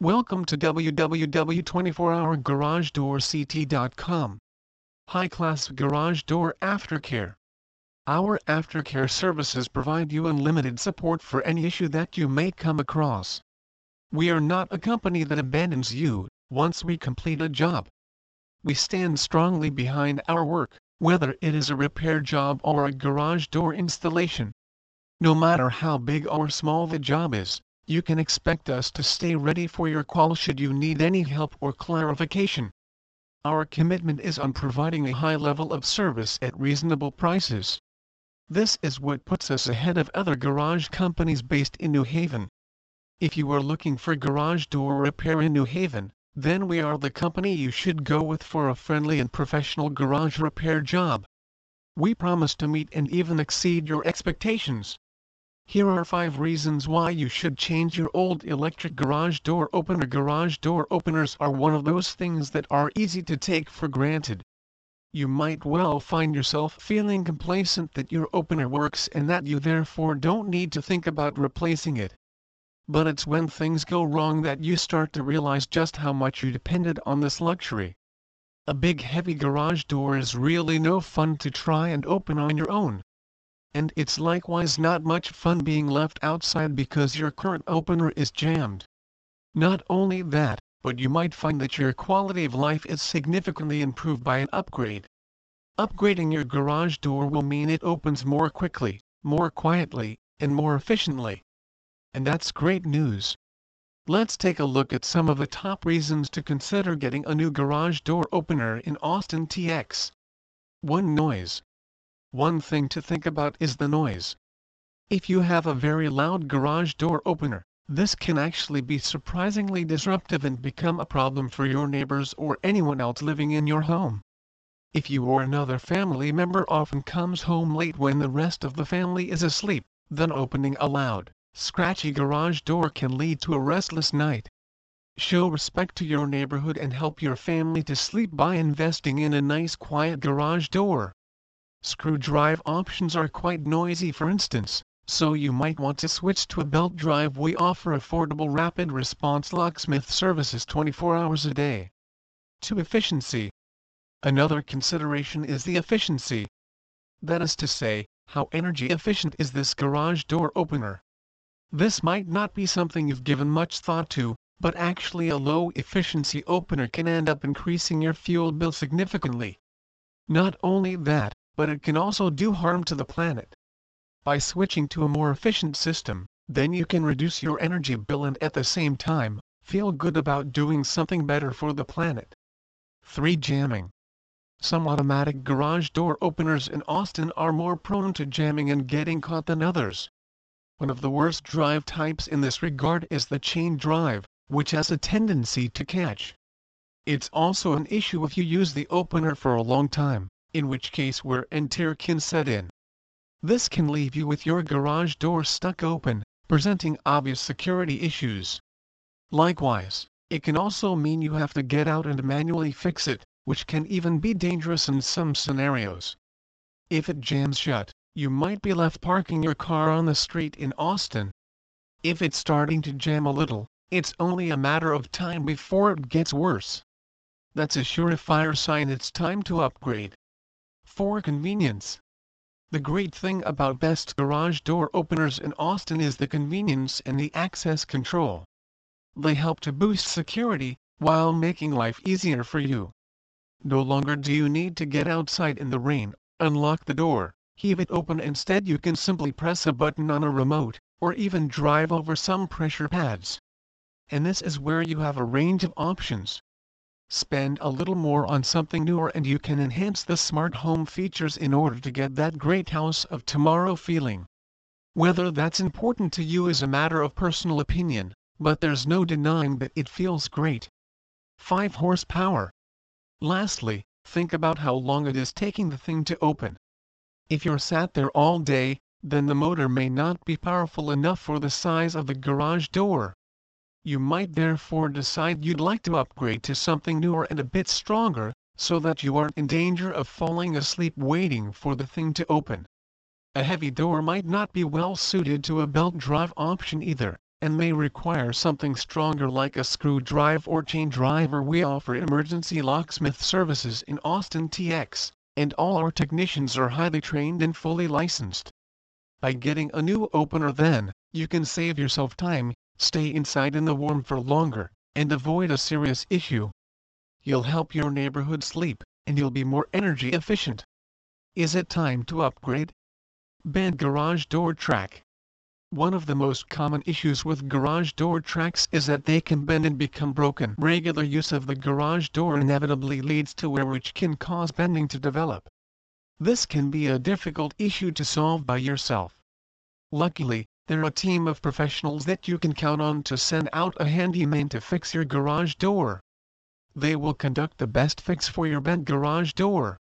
Welcome to www.24hourgaragedoorct.com. High-class garage door aftercare. Our aftercare services provide you unlimited support for any issue that you may come across. We are not a company that abandons you once we complete a job. We stand strongly behind our work, whether it is a repair job or a garage door installation. No matter how big or small the job is, you can expect us to stay ready for your call should you need any help or clarification. Our commitment is on providing a high level of service at reasonable prices. This is what puts us ahead of other garage companies based in New Haven. If you are looking for garage door repair in New Haven, then we are the company you should go with for a friendly and professional garage repair job. We promise to meet and even exceed your expectations. Here are 5 reasons why you should change your old electric garage door opener. Garage door openers are one of those things that are easy to take for granted. You might well find yourself feeling complacent that your opener works and that you therefore don't need to think about replacing it. But it's when things go wrong that you start to realize just how much you depended on this luxury. A big heavy garage door is really no fun to try and open on your own and it's likewise not much fun being left outside because your current opener is jammed. Not only that, but you might find that your quality of life is significantly improved by an upgrade. Upgrading your garage door will mean it opens more quickly, more quietly, and more efficiently. And that's great news. Let's take a look at some of the top reasons to consider getting a new garage door opener in Austin TX. 1. Noise. One thing to think about is the noise. If you have a very loud garage door opener, this can actually be surprisingly disruptive and become a problem for your neighbors or anyone else living in your home. If you or another family member often comes home late when the rest of the family is asleep, then opening a loud, scratchy garage door can lead to a restless night. Show respect to your neighborhood and help your family to sleep by investing in a nice quiet garage door. Screw drive options are quite noisy for instance, so you might want to switch to a belt drive. We offer affordable rapid response locksmith services 24 hours a day. To efficiency. Another consideration is the efficiency. That is to say, how energy efficient is this garage door opener. This might not be something you've given much thought to, but actually a low efficiency opener can end up increasing your fuel bill significantly. Not only that, but it can also do harm to the planet. By switching to a more efficient system, then you can reduce your energy bill and at the same time, feel good about doing something better for the planet. 3. Jamming. Some automatic garage door openers in Austin are more prone to jamming and getting caught than others. One of the worst drive types in this regard is the chain drive, which has a tendency to catch. It's also an issue if you use the opener for a long time in which case wear and tear can set in. This can leave you with your garage door stuck open, presenting obvious security issues. Likewise, it can also mean you have to get out and manually fix it, which can even be dangerous in some scenarios. If it jams shut, you might be left parking your car on the street in Austin. If it's starting to jam a little, it's only a matter of time before it gets worse. That's a surefire sign it's time to upgrade. 4. Convenience. The great thing about best garage door openers in Austin is the convenience and the access control. They help to boost security, while making life easier for you. No longer do you need to get outside in the rain, unlock the door, heave it open instead you can simply press a button on a remote, or even drive over some pressure pads. And this is where you have a range of options. Spend a little more on something newer and you can enhance the smart home features in order to get that great house of tomorrow feeling. Whether that's important to you is a matter of personal opinion, but there's no denying that it feels great. 5 horsepower. Lastly, think about how long it is taking the thing to open. If you're sat there all day, then the motor may not be powerful enough for the size of the garage door. You might therefore decide you'd like to upgrade to something newer and a bit stronger, so that you aren't in danger of falling asleep waiting for the thing to open. A heavy door might not be well suited to a belt drive option either, and may require something stronger like a screw drive or chain driver. We offer emergency locksmith services in Austin TX, and all our technicians are highly trained and fully licensed. By getting a new opener then, you can save yourself time, stay inside in the warm for longer, and avoid a serious issue. You'll help your neighborhood sleep, and you'll be more energy efficient. Is it time to upgrade? Bend Garage Door Track One of the most common issues with garage door tracks is that they can bend and become broken. Regular use of the garage door inevitably leads to wear which can cause bending to develop. This can be a difficult issue to solve by yourself. Luckily, there are a team of professionals that you can count on to send out a handyman to fix your garage door. They will conduct the best fix for your bent garage door.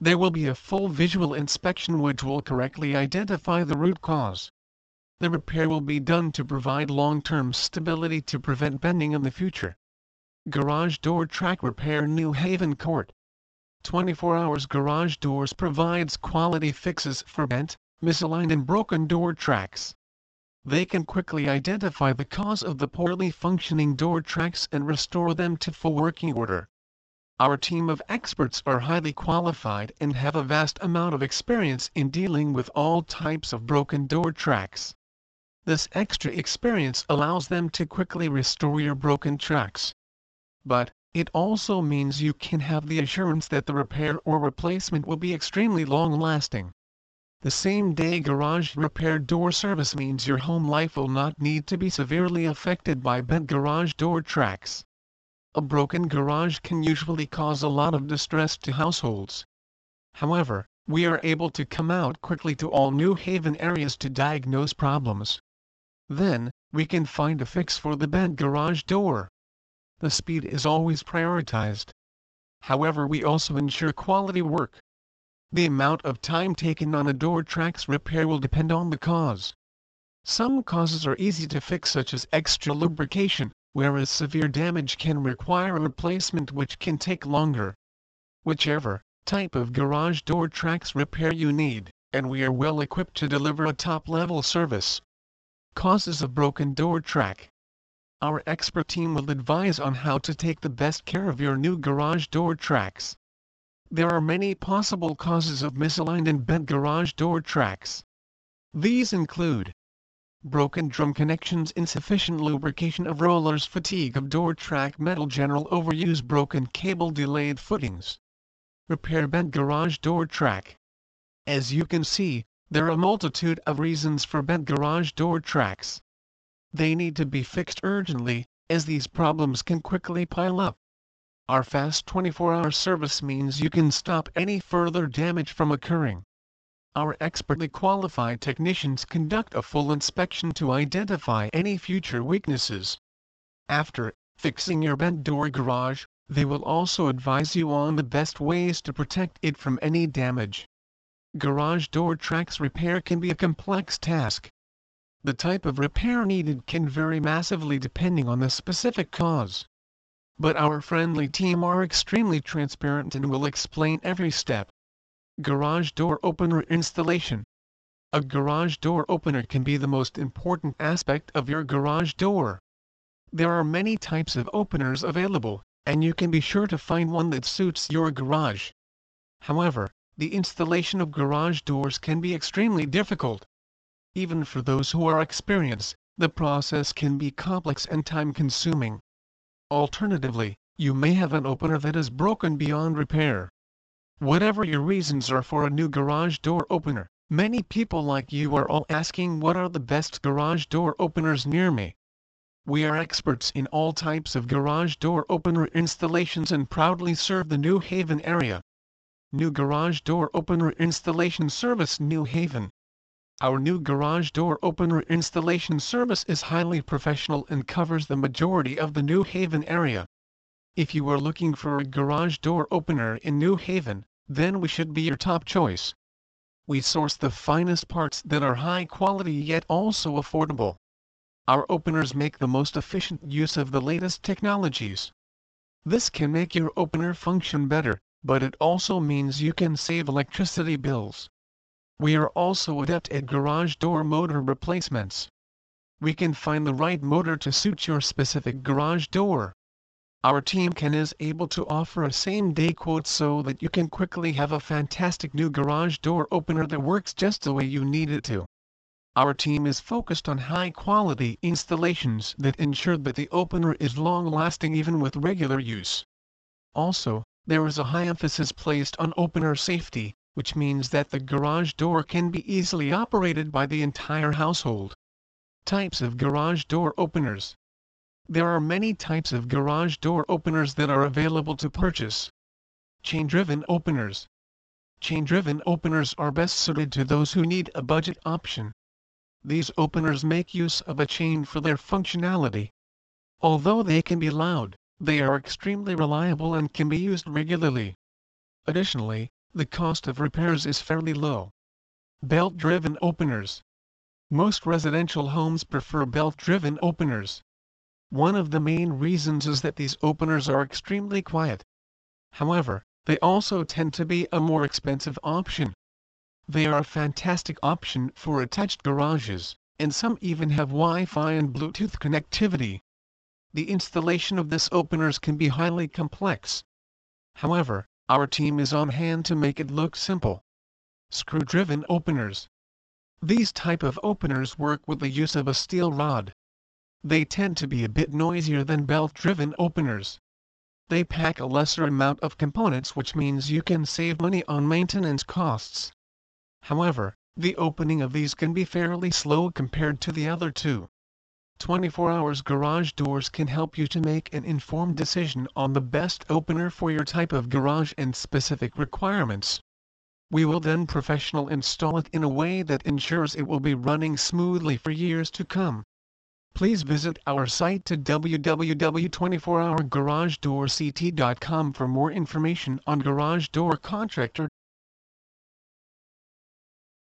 There will be a full visual inspection which will correctly identify the root cause. The repair will be done to provide long-term stability to prevent bending in the future. Garage Door Track Repair New Haven Court 24 Hours Garage Doors provides quality fixes for bent, misaligned and broken door tracks. They can quickly identify the cause of the poorly functioning door tracks and restore them to full working order. Our team of experts are highly qualified and have a vast amount of experience in dealing with all types of broken door tracks. This extra experience allows them to quickly restore your broken tracks. But, it also means you can have the assurance that the repair or replacement will be extremely long-lasting. The same-day garage repair door service means your home life will not need to be severely affected by bent garage door tracks. A broken garage can usually cause a lot of distress to households. However, we are able to come out quickly to all New Haven areas to diagnose problems. Then, we can find a fix for the bent garage door. The speed is always prioritized. However we also ensure quality work. The amount of time taken on a door tracks repair will depend on the cause. Some causes are easy to fix such as extra lubrication, whereas severe damage can require a replacement which can take longer. Whichever type of garage door tracks repair you need, and we are well equipped to deliver a top-level service. Causes of broken door track. Our expert team will advise on how to take the best care of your new garage door tracks. There are many possible causes of misaligned and bent garage door tracks. These include broken drum connections insufficient lubrication of rollers fatigue of door track metal general overuse broken cable delayed footings. Repair bent garage door track. As you can see, there are a multitude of reasons for bent garage door tracks. They need to be fixed urgently, as these problems can quickly pile up. Our fast 24-hour service means you can stop any further damage from occurring our expertly qualified technicians conduct a full inspection to identify any future weaknesses. After fixing your bent door garage, they will also advise you on the best ways to protect it from any damage. Garage door tracks repair can be a complex task. The type of repair needed can vary massively depending on the specific cause. But our friendly team are extremely transparent and will explain every step. Garage Door Opener Installation A garage door opener can be the most important aspect of your garage door. There are many types of openers available, and you can be sure to find one that suits your garage. However, the installation of garage doors can be extremely difficult. Even for those who are experienced, the process can be complex and time-consuming. Alternatively, you may have an opener that is broken beyond repair. Whatever your reasons are for a new garage door opener, many people like you are all asking what are the best garage door openers near me. We are experts in all types of garage door opener installations and proudly serve the New Haven area. New Garage Door Opener Installation Service New Haven Our new garage door opener installation service is highly professional and covers the majority of the New Haven area. If you are looking for a garage door opener in New Haven, then we should be your top choice. We source the finest parts that are high quality yet also affordable. Our openers make the most efficient use of the latest technologies. This can make your opener function better, but it also means you can save electricity bills. We are also adept at garage door motor replacements. we can find the right motor to suit your specific garage door. Our team can is able to offer a same day quote so that you can quickly have a fantastic new garage door opener that works just the way you need it to. Our team is focused on high quality installations that ensure that the opener is long lasting even with regular use. Also, there is a high emphasis placed on opener safety, which means that the garage door can be easily operated by the entire household. Types of garage door openers. There are many types of garage door openers that are available to purchase. Chain-driven openers. Chain-driven openers are best suited to those who need a budget option. These openers make use of a chain for their functionality. Although they can be loud, they are extremely reliable and can be used regularly. Additionally, the cost of repairs is fairly low. Belt-driven openers. Most residential homes prefer belt-driven openers. One of the main reasons is that these openers are extremely quiet. However, they also tend to be a more expensive option. They are a fantastic option for attached garages, and some even have Wi-Fi and Bluetooth connectivity. The installation of this openers can be highly complex. However, our team is on hand to make it look simple. Screw-driven openers. These type of openers work with the use of a steel rod. They tend to be a bit noisier than belt-driven openers. They pack a lesser amount of components which means you can save money on maintenance costs. However, the opening of these can be fairly slow compared to the other two. 24 Hours Garage Doors can help you to make an informed decision on the best opener for your type of garage and specific requirements. We will then professional install it in a way that ensures it will be running smoothly for years to come. Please visit our site to www.24hourgaragedoorct.com for more information on garage door contractor